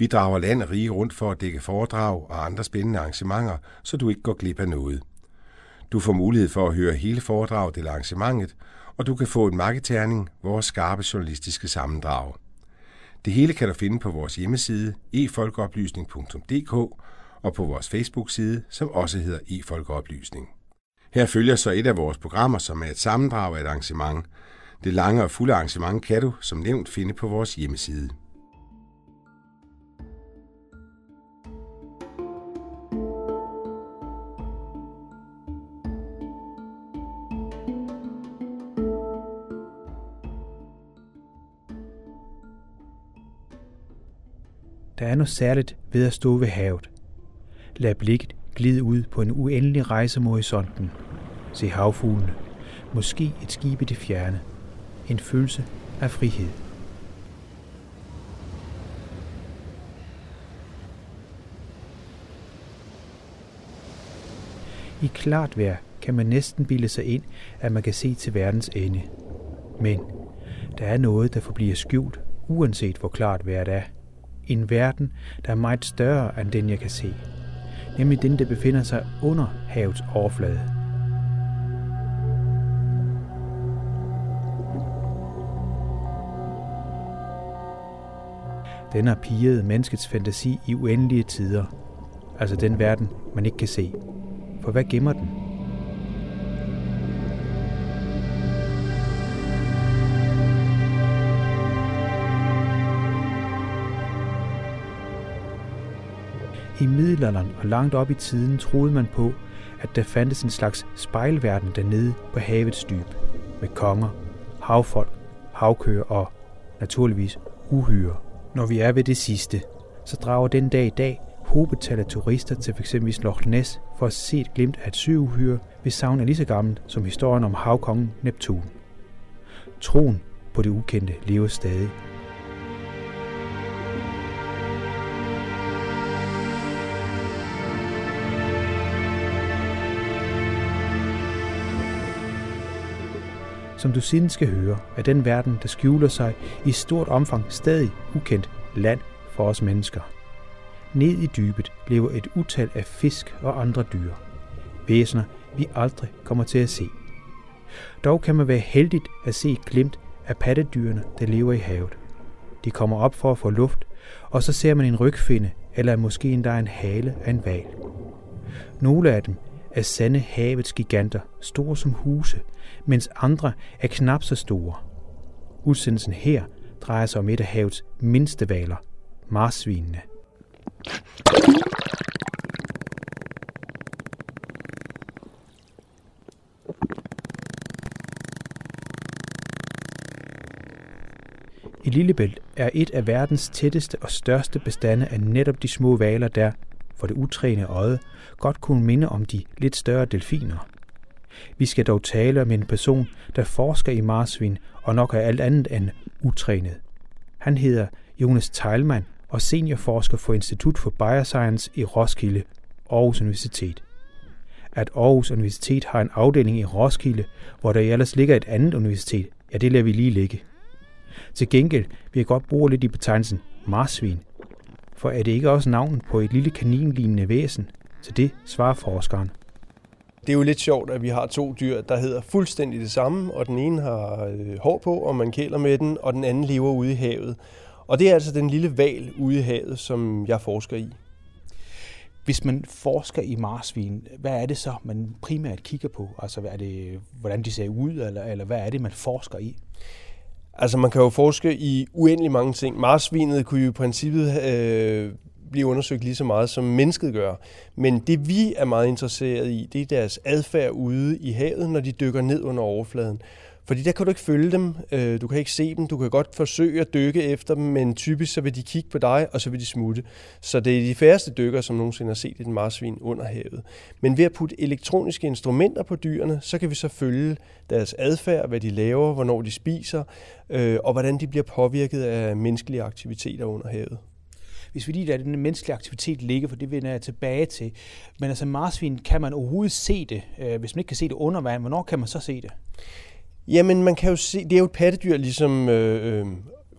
Vi drager land og rige rundt for at dække foredrag og andre spændende arrangementer, så du ikke går glip af noget. Du får mulighed for at høre hele foredraget eller arrangementet, og du kan få en marketerning, vores skarpe journalistiske sammendrag. Det hele kan du finde på vores hjemmeside efolkeoplysning.dk og på vores Facebook-side, som også hedder efolkeoplysning. Her følger så et af vores programmer, som er et sammendrag af et arrangement. Det lange og fulde arrangement kan du, som nævnt, finde på vores hjemmeside. Der er noget særligt ved at stå ved havet. Lad blikket glide ud på en uendelig rejse mod horisonten. Se havfuglene. Måske et skib i det fjerne. En følelse af frihed. I klart vejr kan man næsten bilde sig ind, at man kan se til verdens ende. Men der er noget, der forbliver skjult, uanset hvor klart vejret er – en verden, der er meget større end den, jeg kan se. Nemlig den, der befinder sig under havets overflade. Den har piget menneskets fantasi i uendelige tider. Altså den verden, man ikke kan se. For hvad gemmer den? I middelalderen og langt op i tiden troede man på, at der fandtes en slags spejlverden dernede på havets dyb, med konger, havfolk, havkøer og naturligvis uhyre. Når vi er ved det sidste, så drager den dag i dag hobetal af turister til f.eks. Loch Ness for at se et glimt af et søuhyre, hvis savn er lige så gammelt som historien om havkongen Neptun. Troen på det ukendte lever stadig som du siden skal høre, er den verden, der skjuler sig i stort omfang stadig ukendt land for os mennesker. Ned i dybet lever et utal af fisk og andre dyr. Væsener, vi aldrig kommer til at se. Dog kan man være heldigt at se et glimt af pattedyrene, der lever i havet. De kommer op for at få luft, og så ser man en rygfinde, eller måske endda en hale af en val. Nogle af dem er sande havets giganter, store som huse, mens andre er knap så store. Udsendelsen her drejer sig om et af havets mindste valer, marsvinene. I Lillebælt er et af verdens tætteste og største bestande af netop de små valer, der, for det utrænede øje, godt kunne minde om de lidt større delfiner. Vi skal dog tale om en person, der forsker i marsvin og nok er alt andet end utrænet. Han hedder Jonas Teilmann og seniorforsker for Institut for Bioscience i Roskilde, Aarhus Universitet. At Aarhus Universitet har en afdeling i Roskilde, hvor der ellers ligger et andet universitet, ja, det lader vi lige ligge. Til gengæld vil jeg godt bruge lidt i betegnelsen marsvin, for er det ikke også navnet på et lille kaninlignende væsen? Til det svarer forskeren. Det er jo lidt sjovt, at vi har to dyr, der hedder fuldstændig det samme, og den ene har øh, hår på, og man kæler med den, og den anden lever ude i havet. Og det er altså den lille val ude i havet, som jeg forsker i. Hvis man forsker i marsvin, hvad er det så, man primært kigger på? Altså, hvad er det, hvordan de ser ud, eller, eller hvad er det, man forsker i? Altså, man kan jo forske i uendelig mange ting. Marsvinet kunne jo i princippet øh, blive undersøgt lige så meget, som mennesket gør. Men det vi er meget interesseret i, det er deres adfærd ude i havet, når de dykker ned under overfladen. Fordi der kan du ikke følge dem, øh, du kan ikke se dem, du kan godt forsøge at dykke efter dem, men typisk så vil de kigge på dig, og så vil de smutte. Så det er de færreste dykker, som nogensinde har set et marsvin under havet. Men ved at putte elektroniske instrumenter på dyrene, så kan vi så følge deres adfærd, hvad de laver, hvornår de spiser, øh, og hvordan de bliver påvirket af menneskelige aktiviteter under havet hvis vi lige lader den menneskelige aktivitet ligge, for det vender jeg tilbage til. Men altså marsvin, kan man overhovedet se det? Øh, hvis man ikke kan se det under vand, hvornår kan man så se det? Jamen, man kan jo se, det er jo et pattedyr, ligesom øh, øh,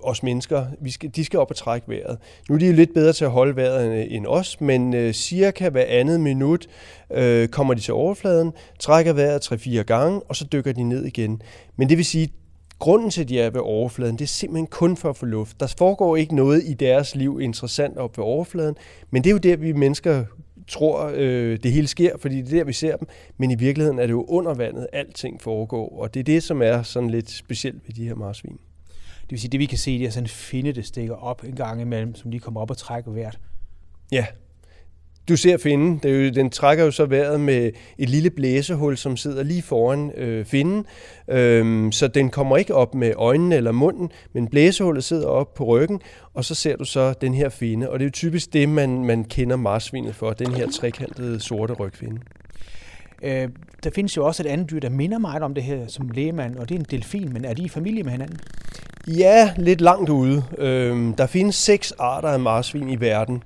os mennesker. Vi skal, de skal op og trække vejret. Nu er de jo lidt bedre til at holde vejret end, end os, men øh, cirka hver andet minut øh, kommer de til overfladen, trækker vejret 3-4 gange, og så dykker de ned igen. Men det vil sige, grunden til, at de er ved overfladen, det er simpelthen kun for at få luft. Der foregår ikke noget i deres liv interessant op ved overfladen, men det er jo der, vi mennesker tror, øh, det hele sker, fordi det er der, vi ser dem. Men i virkeligheden er det jo under vandet, alting foregår. Og det er det, som er sådan lidt specielt ved de her marsvin. Det vil sige, det vi kan se, det er sådan en finde, der stikker op en gang imellem, som lige kommer op og trækker hvert. Ja, du ser finden, det er jo, den trækker jo så vejret med et lille blæsehul, som sidder lige foran øh, finden. Øhm, så den kommer ikke op med øjnene eller munden, men blæsehullet sidder op på ryggen, og så ser du så den her finde. Og det er jo typisk det, man, man kender marsvinet for, den her trekantede sorte rygfinde. Øh, der findes jo også et andet dyr, der minder meget om det her som lægemand, og det er en delfin, men er de i familie med hinanden? Ja, lidt langt ude. Øh, der findes seks arter af marsvin i verden.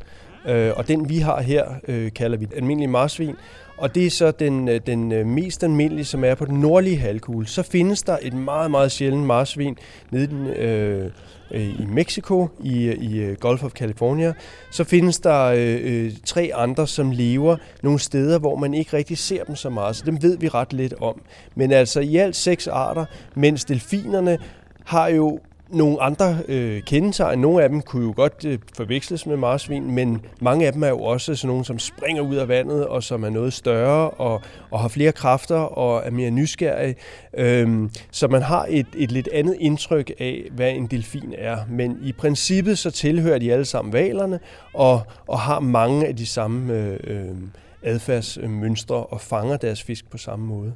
Øh, og den vi har her, øh, kalder vi almindelig marsvin. Og det er så den, øh, den øh, mest almindelige, som er på den nordlige halvkugle. Så findes der et meget, meget sjældent marsvin nede den, øh, øh, i Mexico, i, i Gulf of California. Så findes der øh, tre andre, som lever nogle steder, hvor man ikke rigtig ser dem så meget. Så dem ved vi ret lidt om. Men altså i alt seks arter, mens delfinerne har jo nogle andre øh, kendetegn. Nogle af dem kunne jo godt øh, forveksles med marsvin, men mange af dem er jo også sådan nogle, som springer ud af vandet, og som er noget større, og, og har flere kræfter, og er mere nysgerrige. Øhm, så man har et, et lidt andet indtryk af, hvad en delfin er. Men i princippet så tilhører de alle sammen valerne, og, og har mange af de samme øh, øh, adfærdsmønstre, og fanger deres fisk på samme måde.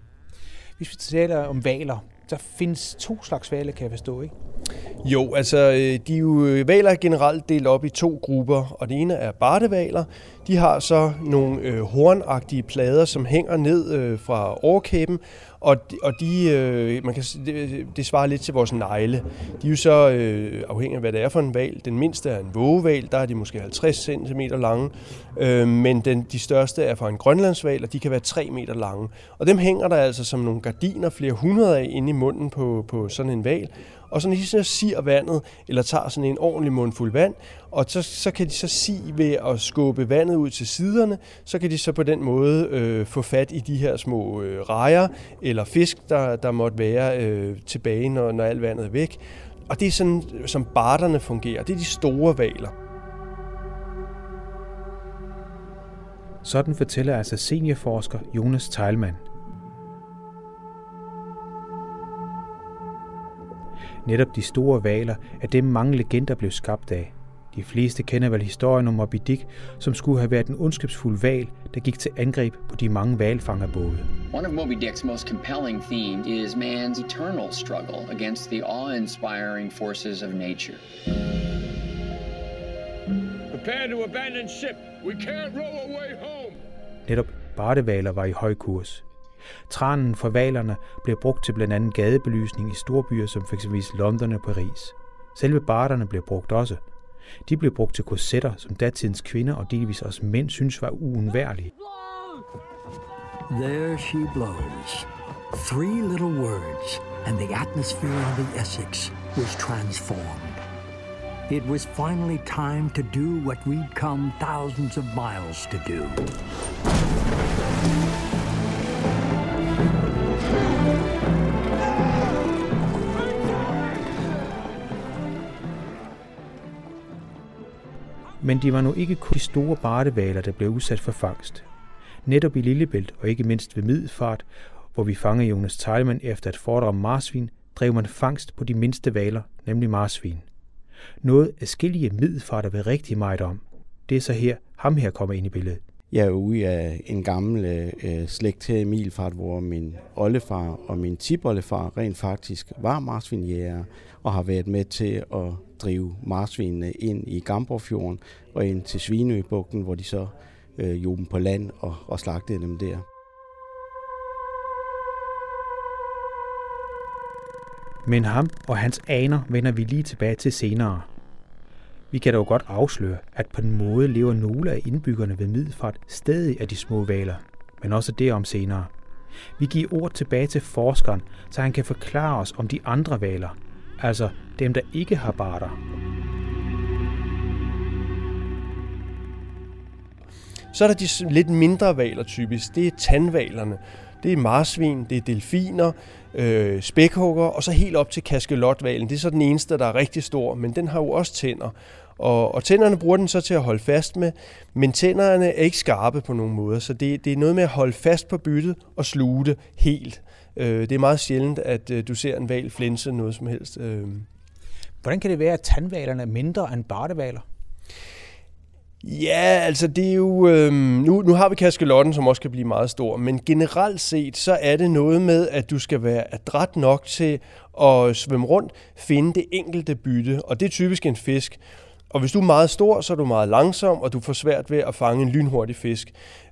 Hvis vi taler om valer, der findes to slags valer, kan jeg forstå, ikke? Jo, altså øh, de er jo øh, valer generelt delt op i to grupper, og det ene er bartevaler. De har så nogle øh, hornagtige plader, som hænger ned øh, fra overkæben, og de, og de øh, man kan, det, det svarer lidt til vores negle. De er jo så øh, afhængig af, hvad det er for en val. Den mindste er en vågeval, der er de måske 50 cm lange, øh, men den, de største er fra en grønlandsval, og de kan være 3 meter lange. Og dem hænger der altså som nogle gardiner, flere hundrede af, inde i munden på, på sådan en val og så lige så siger vandet, eller tager sådan en ordentlig mundfuld vand, og så, så kan de så sige ved at skubbe vandet ud til siderne, så kan de så på den måde øh, få fat i de her små øh, rejer eller fisk, der, der måtte være øh, tilbage, når, når alt vandet er væk. Og det er sådan, som barterne fungerer. Det er de store valer. Sådan fortæller altså seniorforsker Jonas Teilmann. Netop de store valer er dem mange legender blev skabt af. De fleste kender vel historien om Moby Dick, som skulle have været en ondskabsfuld val, der gik til angreb på de mange valfangerbåde. One of Moby Dick's most compelling themes is man's eternal struggle against the awe-inspiring forces of nature. Prepare to abandon ship. We can't row away home. Netop bartevaler var i høj kurs. Tranen fra valerne blev brugt til blandt andet gadebelysning i storbyer som f.eks. London og Paris. Selve barterne blev brugt også. De blev brugt til korsetter, som datidens kvinder og delvis også mænd synes var uundværlige. There she blows. Three little words, and the atmosphere of the Essex was transformed. It was finally time to do what we'd come thousands of miles to do. Men de var nu ikke kun de store bartevaler, der blev udsat for fangst. Netop i Lillebælt og ikke mindst ved Middelfart, hvor vi fangede Jonas Teilmann efter et foredrag om marsvin, drev man fangst på de mindste valer, nemlig marsvin. Noget skillige Middelfarter ved rigtig meget om. Det er så her, ham her kommer ind i billedet. Jeg er ude af en gammel øh, slægt her i Milfart, hvor min oldefar og min tipoldefar rent faktisk var marsvinjæger og har været med til at drive marsvinene ind i Gamborgfjorden og ind til Svinøbugten, hvor de så øh, jog dem på land og, og slagtede dem der. Men ham og hans aner vender vi lige tilbage til senere. Vi kan dog godt afsløre, at på den måde lever nogle af indbyggerne ved Middelfart stadig af de små valer, men også derom senere. Vi giver ord tilbage til forskeren, så han kan forklare os om de andre valer, altså dem, der ikke har barter. Så er der de lidt mindre valer typisk. Det er tandvalerne. Det er marsvin, det er delfiner, øh, spækhugger, og så helt op til kaskelotvalen. Det er så den eneste, der er rigtig stor, men den har jo også tænder. Og, og tænderne bruger den så til at holde fast med, men tænderne er ikke skarpe på nogen måde, så det, det er noget med at holde fast på byttet og sluge det helt. Øh, det er meget sjældent, at øh, du ser en val flænse noget som helst. Øh. Hvordan kan det være, at tandvalerne er mindre end bartevaler? Ja, altså det er jo... Øh, nu, nu har vi kaskelotten, som også kan blive meget stor, men generelt set, så er det noget med, at du skal være adræt nok til at svømme rundt, finde det enkelte bytte, og det er typisk en fisk. Og hvis du er meget stor, så er du meget langsom, og du får svært ved at fange en lynhurtig fisk.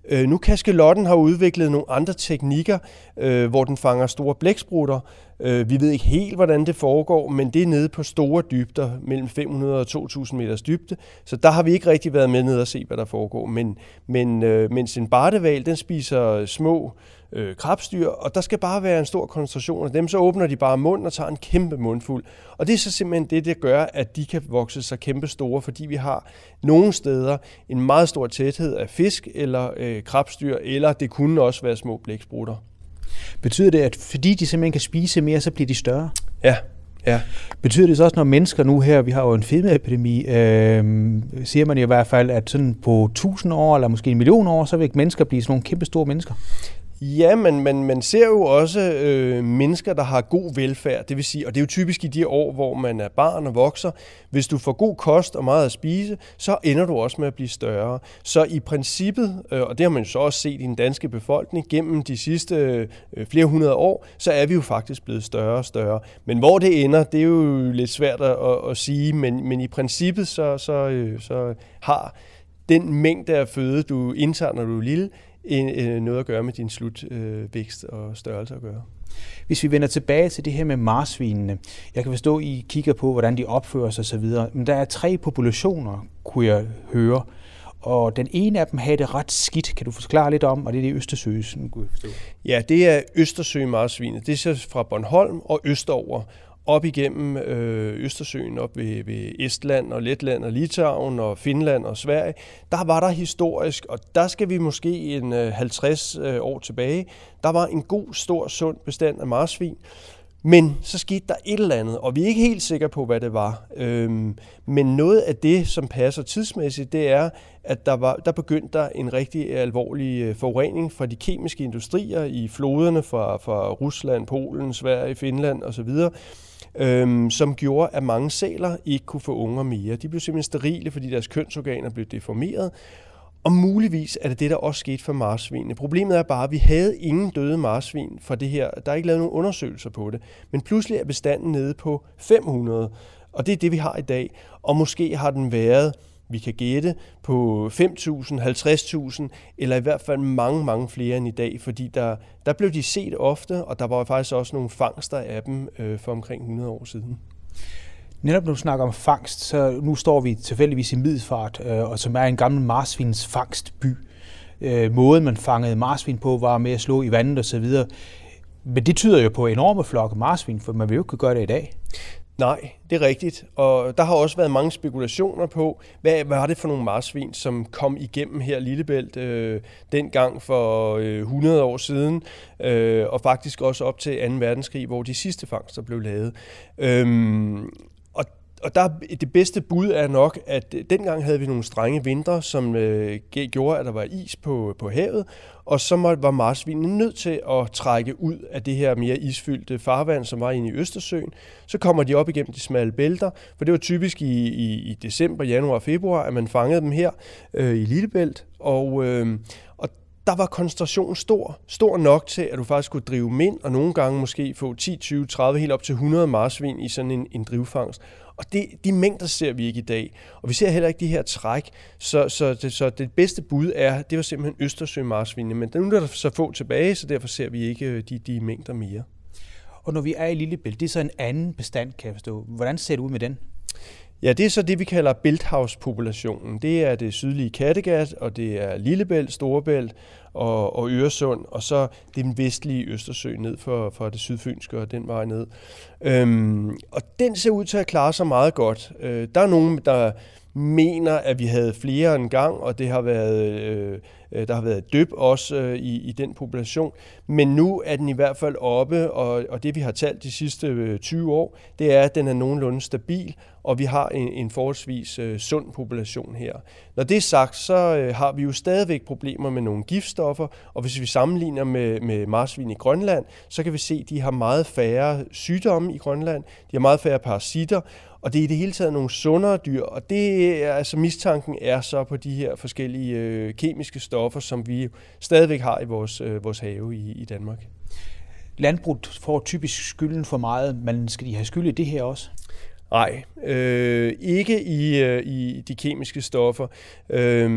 Øh, nu kaskelotten har udviklet nogle andre teknikker, øh, hvor den fanger store blæksprutter. Øh, vi ved ikke helt, hvordan det foregår, men det er nede på store dybder, mellem 500 og 2000 meters dybde. Så der har vi ikke rigtig været med ned og se, hvad der foregår. Men, men øh, mens en barteval, den spiser små øh, krabstyr, og der skal bare være en stor koncentration af dem, så åbner de bare munden og tager en kæmpe mundfuld. Og det er så simpelthen det, der gør, at de kan vokse sig kæmpe store, fordi vi har nogle steder en meget stor tæthed af fisk eller øh, krabstyr, eller det kunne også være små blæksprutter. Betyder det, at fordi de simpelthen kan spise mere, så bliver de større? Ja, Ja. Betyder det så også, når mennesker nu her, vi har jo en fedmeepidemi, øh, siger man i hvert fald, at sådan på 1000 år, eller måske en million år, så vil mennesker blive sådan nogle kæmpe store mennesker? Ja, men man, man ser jo også øh, mennesker, der har god velfærd. Det vil sige, og det er jo typisk i de år, hvor man er barn og vokser. Hvis du får god kost og meget at spise, så ender du også med at blive større. Så i princippet, øh, og det har man jo så også set i den danske befolkning gennem de sidste øh, flere hundrede år, så er vi jo faktisk blevet større og større. Men hvor det ender, det er jo lidt svært at, at sige, men, men i princippet så, så, øh, så har den mængde af føde, du indtager, når du er lille, en, noget at gøre med din slutvækst øh, og størrelse at gøre. Hvis vi vender tilbage til det her med marsvinene, jeg kan forstå, at I kigger på, hvordan de opfører sig osv., men der er tre populationer, kunne jeg høre, og den ene af dem havde det ret skidt. Kan du forklare lidt om, og det er det Østersøen? Ja, det er Østersø marsvinet. Det er så fra Bornholm og østover op igennem øh, Østersøen, op ved, ved Estland og Letland og Litauen og Finland og Sverige, der var der historisk, og der skal vi måske en øh, 50 øh, år tilbage, der var en god, stor, sund bestand af marsvin, men så skete der et eller andet, og vi er ikke helt sikre på, hvad det var. Øhm, men noget af det, som passer tidsmæssigt, det er, at der, var, der begyndte der en rigtig alvorlig øh, forurening fra de kemiske industrier i floderne fra, fra Rusland, Polen, Sverige, Finland osv., øhm, som gjorde, at mange sæler ikke kunne få unger mere. De blev simpelthen sterile, fordi deres kønsorganer blev deformeret, og muligvis er det det, der også skete for marsvinene. Problemet er bare, at vi havde ingen døde marsvin fra det her. Der er ikke lavet nogen undersøgelser på det. Men pludselig er bestanden nede på 500, og det er det, vi har i dag. Og måske har den været vi kan gætte på 5.000, 50.000, eller i hvert fald mange, mange flere end i dag, fordi der, der blev de set ofte, og der var faktisk også nogle fangster af dem øh, for omkring 100 år siden. Netop når du snakker om fangst, så nu står vi tilfældigvis i Middelfart, øh, og som er en gammel marsvins fangstby. Øh, måden man fangede marsvin på var med at slå i vandet osv. Men det tyder jo på enorme flokke marsvin, for man vil jo ikke kunne gøre det i dag. Nej, det er rigtigt. Og der har også været mange spekulationer på, hvad var det for nogle marsvin, som kom igennem her Lillebælt øh, dengang for øh, 100 år siden, øh, og faktisk også op til 2. verdenskrig, hvor de sidste fangster blev lavet. Øhm, og der, det bedste bud er nok, at øh, dengang havde vi nogle strenge vintre, som øh, gjorde, at der var is på, på havet, og så var marsvinene nødt til at trække ud af det her mere isfyldte farvand, som var inde i Østersøen. Så kommer de op igennem de smalle bælter, for det var typisk i, i, i december, januar og februar, at man fangede dem her øh, i Lillebælt, og, øh, og der var koncentrationen stor. Stor nok til, at du faktisk kunne drive mind, og nogle gange måske få 10, 20, 30, helt op til 100 marsvin i sådan en, en drivfangst. Og det, de mængder ser vi ikke i dag. Og vi ser heller ikke de her træk. Så, så, det, så det bedste bud er, det var simpelthen Østersø-marsvinene. Men nu er der så få tilbage, så derfor ser vi ikke øh, de, de mængder mere. Og når vi er i Lillebælt, det er så en anden bestand, kan jeg forstå. Hvordan ser det ud med den? Ja, det er så det, vi kalder Bælthavspopulationen. Det er det sydlige Kattegat, og det er Lillebælt, Storebælt og, og Øresund, og så den vestlige Østersø ned for, for det sydfynske og den vej ned. Øhm, og den ser ud til at klare sig meget godt. Øh, der er nogen, der mener, at vi havde flere en gang, og det har været, øh, øh der har været døb også øh, i, i den population. Men nu er den i hvert fald oppe, og, og det vi har talt de sidste øh, 20 år, det er, at den er nogenlunde stabil, og vi har en, en forholdsvis øh, sund population her. Når det er sagt, så øh, har vi jo stadigvæk problemer med nogle giftstoffer, og hvis vi sammenligner med, med marsvin i Grønland, så kan vi se, at de har meget færre sygdomme i Grønland, de har meget færre parasitter, og det er i det hele taget nogle sundere dyr, og det er, altså mistanken er så på de her forskellige øh, kemiske stoffer, som vi stadigvæk har i vores, øh, vores have i, i Danmark. Landbruget får typisk skylden for meget, men skal de have skyld i det her også? Nej, øh, ikke i, øh, i de kemiske stoffer. Øh,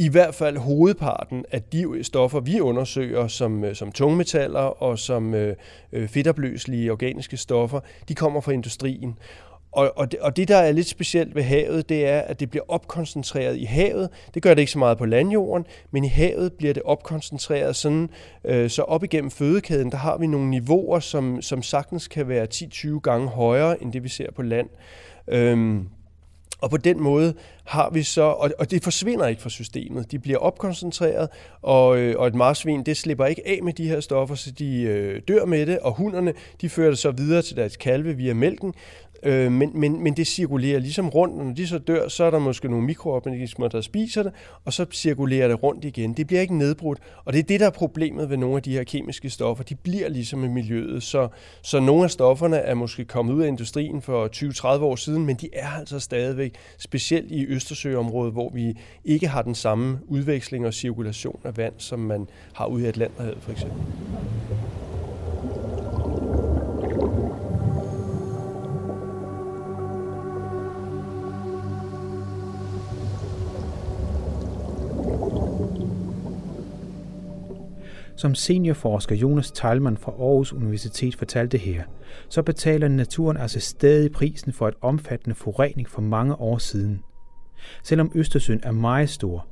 i hvert fald hovedparten af de stoffer, vi undersøger som, øh, som tungmetaller og som øh, øh, fedtopløselige organiske stoffer, de kommer fra industrien. Og, og, det, og det, der er lidt specielt ved havet, det er, at det bliver opkoncentreret i havet. Det gør det ikke så meget på landjorden, men i havet bliver det opkoncentreret sådan, øh, så op igennem fødekæden, der har vi nogle niveauer, som, som sagtens kan være 10-20 gange højere, end det vi ser på land. Øhm, og på den måde har vi så, og, og det forsvinder ikke fra systemet. De bliver opkoncentreret, og, øh, og et marsvin, det slipper ikke af med de her stoffer, så de øh, dør med det, og hunderne, de fører det så videre til deres kalve via mælken, Øh, men, men, men det cirkulerer ligesom rundt, når de så dør, så er der måske nogle mikroorganismer, der spiser det, og så cirkulerer det rundt igen. Det bliver ikke nedbrudt, og det er det, der er problemet ved nogle af de her kemiske stoffer. De bliver ligesom i miljøet, så, så nogle af stofferne er måske kommet ud af industrien for 20-30 år siden, men de er altså stadigvæk, specielt i Østersøområdet, hvor vi ikke har den samme udveksling og cirkulation af vand, som man har ude i Atlanterhavet for eksempel. Som seniorforsker Jonas Teilman fra Aarhus Universitet fortalte her, så betaler naturen altså stadig prisen for et omfattende forurening for mange år siden. Selvom Østersøen er meget stor,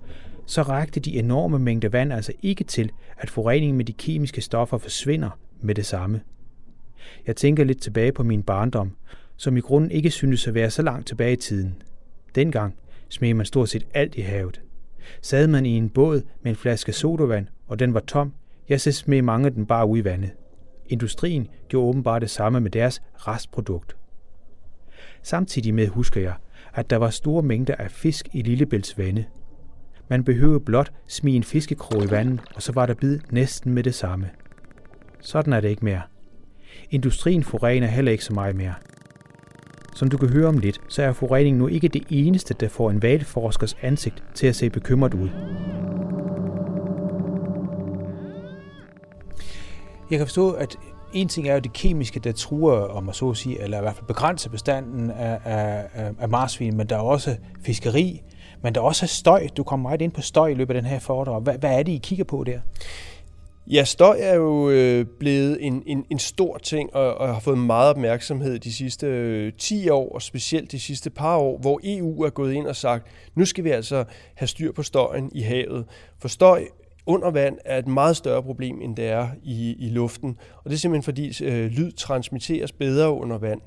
så rækte de enorme mængder vand altså ikke til, at forureningen med de kemiske stoffer forsvinder med det samme. Jeg tænker lidt tilbage på min barndom, som i grunden ikke synes at være så langt tilbage i tiden. Dengang smed man stort set alt i havet. Sad man i en båd med en flaske sodavand, og den var tom, jeg så smed mange den bare ud i vandet. Industrien gjorde åbenbart det samme med deres restprodukt. Samtidig med husker jeg, at der var store mængder af fisk i Lillebælts vande. Man behøvede blot smide en fiskekrog i vandet, og så var der bid næsten med det samme. Sådan er det ikke mere. Industrien forurener heller ikke så meget mere. Som du kan høre om lidt, så er forurening nu ikke det eneste, der får en valforskers ansigt til at se bekymret ud. Jeg kan forstå, at en ting er jo det kemiske, der truer, om man så at sige, eller i hvert fald begrænser bestanden af, af, af marsvin, men der er også fiskeri, men der er også støj. Du kommer meget ind på støj i løbet af den her foredrag. Hvad, hvad er det, I kigger på der? Ja, støj er jo øh, blevet en, en, en stor ting, og, og har fået meget opmærksomhed de sidste øh, 10 år, og specielt de sidste par år, hvor EU er gået ind og sagt, nu skal vi altså have styr på støjen i havet. For støj under vand er et meget større problem, end det er i, i luften. Og det er simpelthen fordi øh, lyd transmitteres bedre under vand.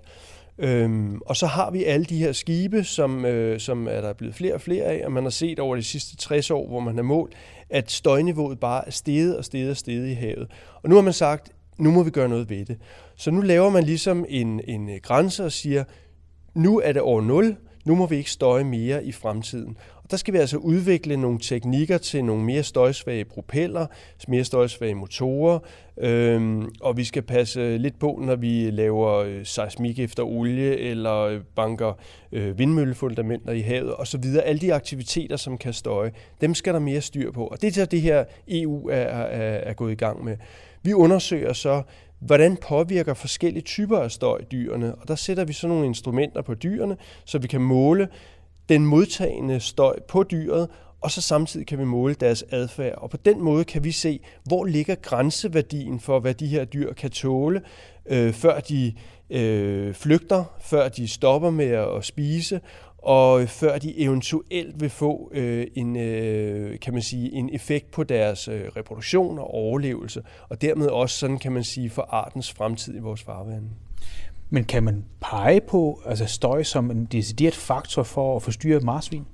Øhm, og så har vi alle de her skibe, som, øh, som er der blevet flere og flere af, og man har set over de sidste 60 år, hvor man har målt, at støjniveauet bare er steget og steget og steget i havet. Og nu har man sagt, nu må vi gøre noget ved det. Så nu laver man ligesom en, en øh, grænse og siger, nu er det år 0, nu må vi ikke støje mere i fremtiden. Der skal vi altså udvikle nogle teknikker til nogle mere støjsvage propeller, mere støjsvage motorer, øhm, og vi skal passe lidt på, når vi laver øh, seismik efter olie, eller øh, banker øh, vindmøllefundamenter i havet osv. Alle de aktiviteter, som kan støje, dem skal der mere styr på. Og det er så det her EU er, er, er gået i gang med. Vi undersøger så, hvordan påvirker forskellige typer af støj dyrene, og der sætter vi så nogle instrumenter på dyrene, så vi kan måle den modtagende støj på dyret, og så samtidig kan vi måle deres adfærd. Og på den måde kan vi se, hvor ligger grænseværdien for, hvad de her dyr kan tåle, øh, før de øh, flygter, før de stopper med at spise, og før de eventuelt vil få øh, en, øh, kan man sige, en effekt på deres øh, reproduktion og overlevelse, og dermed også sådan kan man sige for artens fremtid i vores farvande. Men kan man pege på altså støj som en decideret faktor for at forstyrre marsvin?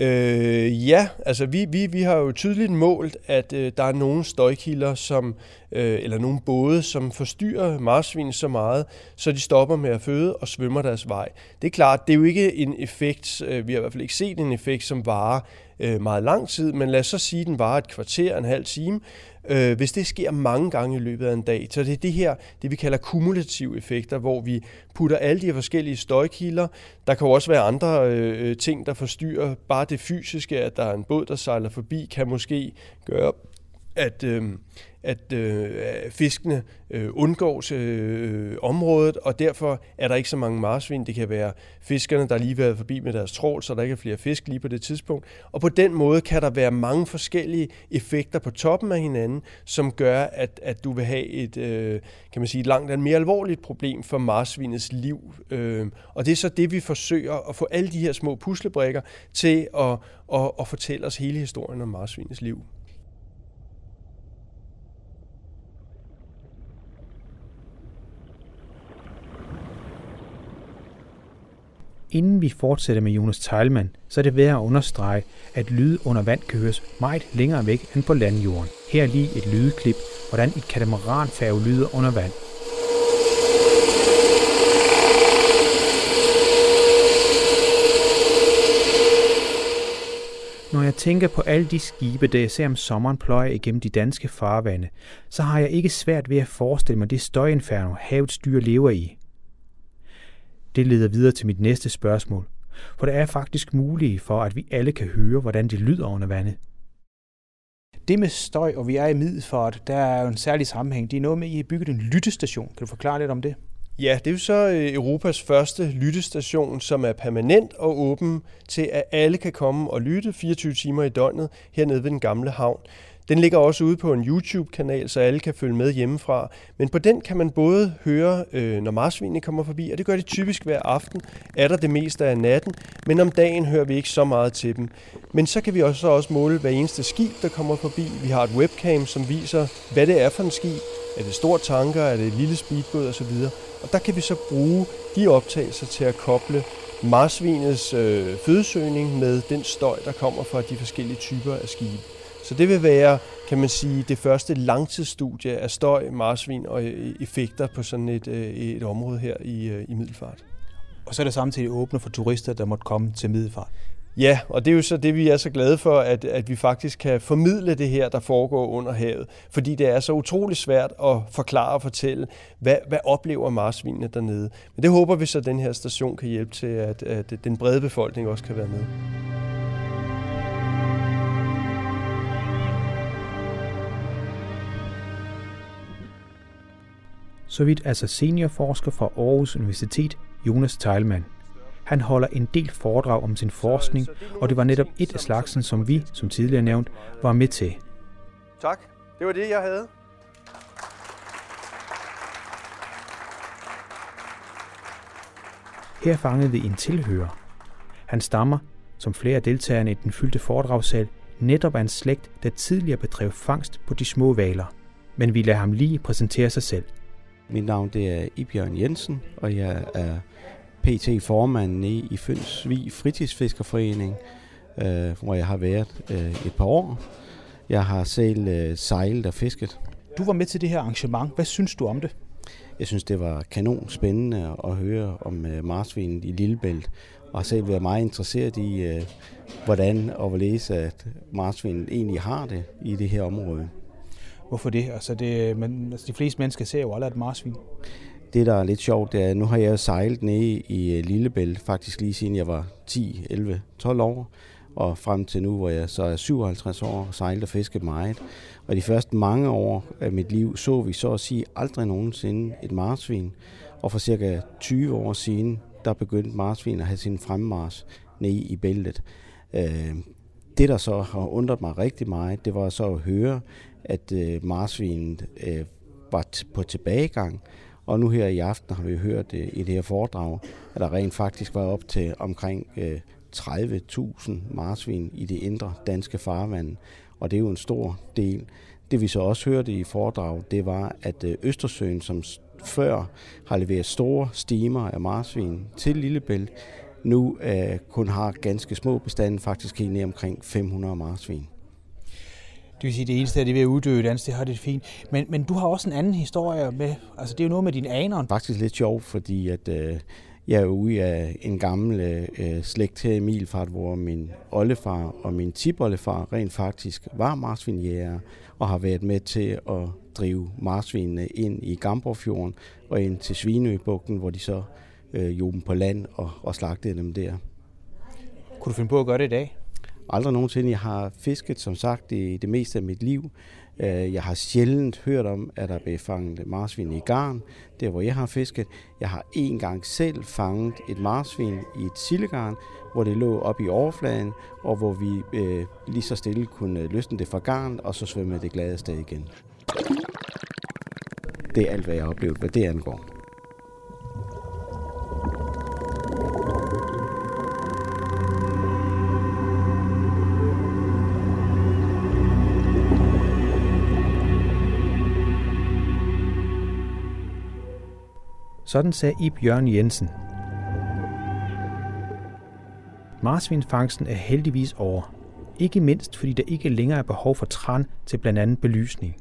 Øh, ja, altså vi, vi, vi har jo tydeligt målt, at øh, der er nogle støjkilder, som, øh, eller nogle både, som forstyrrer marsvin så meget, så de stopper med at føde og svømmer deres vej. Det er klart, det er jo ikke en effekt, øh, vi har i hvert fald ikke set en effekt, som varer øh, meget lang tid, men lad os så sige, at den varer et kvarter, en halv time, Øh, hvis det sker mange gange i løbet af en dag, så det er det her, det vi kalder kumulative effekter, hvor vi putter alle de her forskellige støjkilder. Der kan jo også være andre øh, øh ting, der forstyrrer. Bare det fysiske, at der er en båd, der sejler forbi, kan måske gøre, at, øh, at øh, fiskene øh, undgår øh, øh, området, og derfor er der ikke så mange marsvin. Det kan være fiskerne, der lige har været forbi med deres trål, så der ikke er flere fisk lige på det tidspunkt. Og på den måde kan der være mange forskellige effekter på toppen af hinanden, som gør, at, at du vil have et, øh, kan man sige, et langt et mere alvorligt problem for marsvinets liv. Øh, og det er så det, vi forsøger at få alle de her små puslebrikker til at, at, at fortælle os hele historien om marsvinets liv. Inden vi fortsætter med Jonas Teilmann, så er det værd at understrege, at lyd under vand kan høres meget længere væk end på landjorden. Her er lige et lydklip, hvordan et katamaranfærge lyder under vand. Når jeg tænker på alle de skibe, der jeg ser om sommeren pløje igennem de danske farvande, så har jeg ikke svært ved at forestille mig det støjinferno, havets dyr lever i. Det leder videre til mit næste spørgsmål. For der er faktisk muligt for, at vi alle kan høre, hvordan det lyder under vandet. Det med støj, og vi er i Middelfart, der er jo en særlig sammenhæng. Det er noget med, at I har bygget en lyttestation. Kan du forklare lidt om det? Ja, det er jo så øh, Europas første lyttestation, som er permanent og åben til, at alle kan komme og lytte 24 timer i døgnet hernede ved den gamle havn. Den ligger også ude på en YouTube-kanal, så alle kan følge med hjemmefra. Men på den kan man både høre, øh, når marsvinene kommer forbi, og det gør de typisk hver aften, er der det meste af natten, men om dagen hører vi ikke så meget til dem. Men så kan vi også, også måle hver eneste skib, der kommer forbi. Vi har et webcam, som viser, hvad det er for en skib. Er det stor tanker, er det et lille speedbåd osv. Og der kan vi så bruge de optagelser til at koble marsvinets øh, fødesøgning med den støj, der kommer fra de forskellige typer af skibe. Så det vil være, kan man sige, det første langtidsstudie af støj, marsvin og øh, effekter på sådan et, øh, et område her i, øh, i Middelfart. Og så er det samtidig åbne for turister, der måtte komme til Middelfart. Ja, og det er jo så det, vi er så glade for, at, at vi faktisk kan formidle det her, der foregår under havet. Fordi det er så utrolig svært at forklare og fortælle, hvad, hvad oplever marsvinene dernede. Men det håber vi så, at den her station kan hjælpe til, at, at den brede befolkning også kan være med. Så vidt altså seniorforsker fra Aarhus Universitet, Jonas Teilmann. Han holder en del foredrag om sin forskning, og det var netop et af slagsen, som vi, som tidligere nævnt, var med til. Tak. Det var det, jeg havde. Her fangede vi en tilhører. Han stammer, som flere af deltagerne i den fyldte foredragssal, netop af en slægt, der tidligere bedrev fangst på de små valer. Men vi lader ham lige præsentere sig selv. Mit navn det er Ibjørn Jensen, og jeg er PT formand i Fønsvig Fritidsfiskerforening, øh, hvor jeg har været øh, et par år. Jeg har selv øh, sejlet og fisket. Du var med til det her arrangement. Hvad synes du om det? Jeg synes, det var kanon spændende at høre om øh, marsvinet i Lillebælt, og har selv været meget interesseret i, øh, hvordan og hvorledes at marsvinet egentlig har det i det her område. Hvorfor det? Altså, det, øh, men, altså de fleste mennesker ser jo aldrig et marsvin. Det, der er lidt sjovt, det er, at nu har jeg sejlet nede i øh, Lillebælt, faktisk lige siden jeg var 10, 11, 12 år, og frem til nu, hvor jeg så er 57 år og sejlet og fisket meget. Og de første mange år af mit liv så vi så at sige aldrig nogensinde et marsvin. Og for cirka 20 år siden, der begyndte marsvin at have sin fremmars nede i bæltet. Øh, det, der så har undret mig rigtig meget, det var så at høre, at øh, marsvinet øh, var på tilbagegang. Og nu her i aften har vi hørt øh, i det her foredrag, at der rent faktisk var op til omkring øh, 30.000 marsvin i det indre danske farvand, og det er jo en stor del. Det vi så også hørte i foredrag, det var, at øh, Østersøen, som før har leveret store stimer af marsvin til Lillebælt, nu uh, kun har ganske små bestande, faktisk helt ned omkring 500 marsvin. Det vil sige, at det eneste, det er ved at uddø, det andet det har det fint. Men, men du har også en anden historie med, altså det er jo noget med dine aner. Faktisk lidt sjovt, fordi at, uh, jeg er ude af en gammel øh, slægt her i Milfart, hvor min oldefar og min tipoldefar rent faktisk var marsvinjæger og har været med til at drive marsvinene ind i Gamborfjorden og ind til Svinøbugten, hvor de så øh, dem på land og, og slagtede dem der. Kunne du finde på at gøre det i dag? Aldrig nogensinde. Jeg har fisket, som sagt, i det meste af mit liv. Øh, jeg har sjældent hørt om, at der blev fanget marsvin i garn, der hvor jeg har fisket. Jeg har en gang selv fanget et marsvin i et sildegarn, hvor det lå op i overfladen, og hvor vi øh, lige så stille kunne løsne det fra garn, og så svømme det glade sted igen. Det er alt, hvad jeg har oplevet, hvad det angår. Sådan sagde Ib Jørgen Jensen. Marsvinfangsten er heldigvis over. Ikke mindst fordi der ikke længere er behov for tran til blandt andet belysning.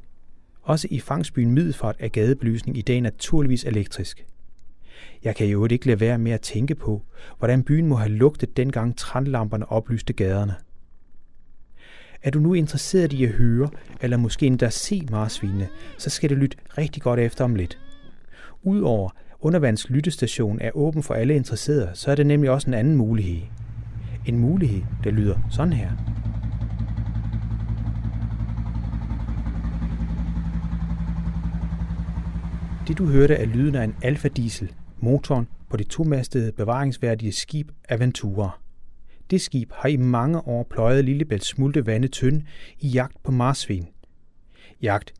Også i fangstbyen Middelfart er gadebelysning i dag naturligvis elektrisk. Jeg kan jo ikke lade være med at tænke på, hvordan byen må have lugtet dengang tranlamperne oplyste gaderne. Er du nu interesseret i at høre, eller måske endda se marsvinene, så skal du lytte rigtig godt efter om lidt. Udover Undervands lyttestation er åben for alle interesserede, så er det nemlig også en anden mulighed. En mulighed, der lyder sådan her. Det du hørte er lyden af en Alfa Diesel, motoren på det tomastede bevaringsværdige skib Aventura. Det skib har i mange år pløjet Lillebælts smulte vande tynd i jagt på marsvin. Jagt,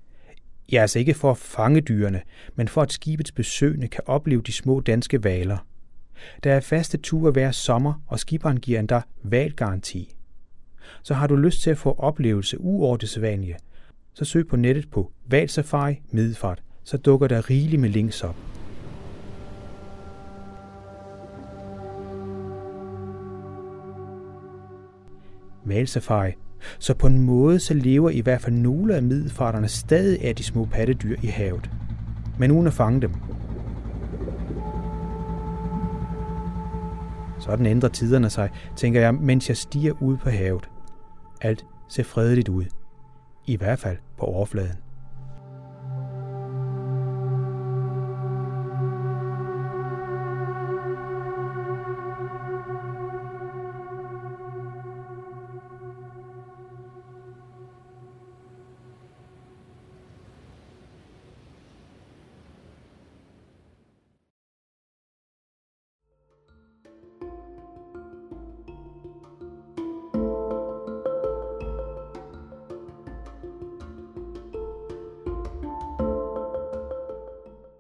Ja, altså ikke for at fange dyrene, men for at skibets besøgende kan opleve de små danske valer. Der er faste ture hver sommer, og skiberen giver endda valgaranti. Så har du lyst til at få oplevelse uover det sædvanlige, så søg på nettet på Valsafari Middelfart, så dukker der rigeligt med links op. Valsafari så på en måde så lever i hvert fald nogle af middelfarterne stadig af de små pattedyr i havet. Men uden at fange dem. Sådan ændrer tiderne sig, tænker jeg, mens jeg stiger ud på havet. Alt ser fredeligt ud. I hvert fald på overfladen.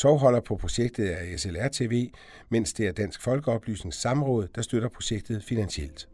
Tovholder på projektet er SLR TV, mens det er Dansk Folkeoplysnings Samråd, der støtter projektet finansielt.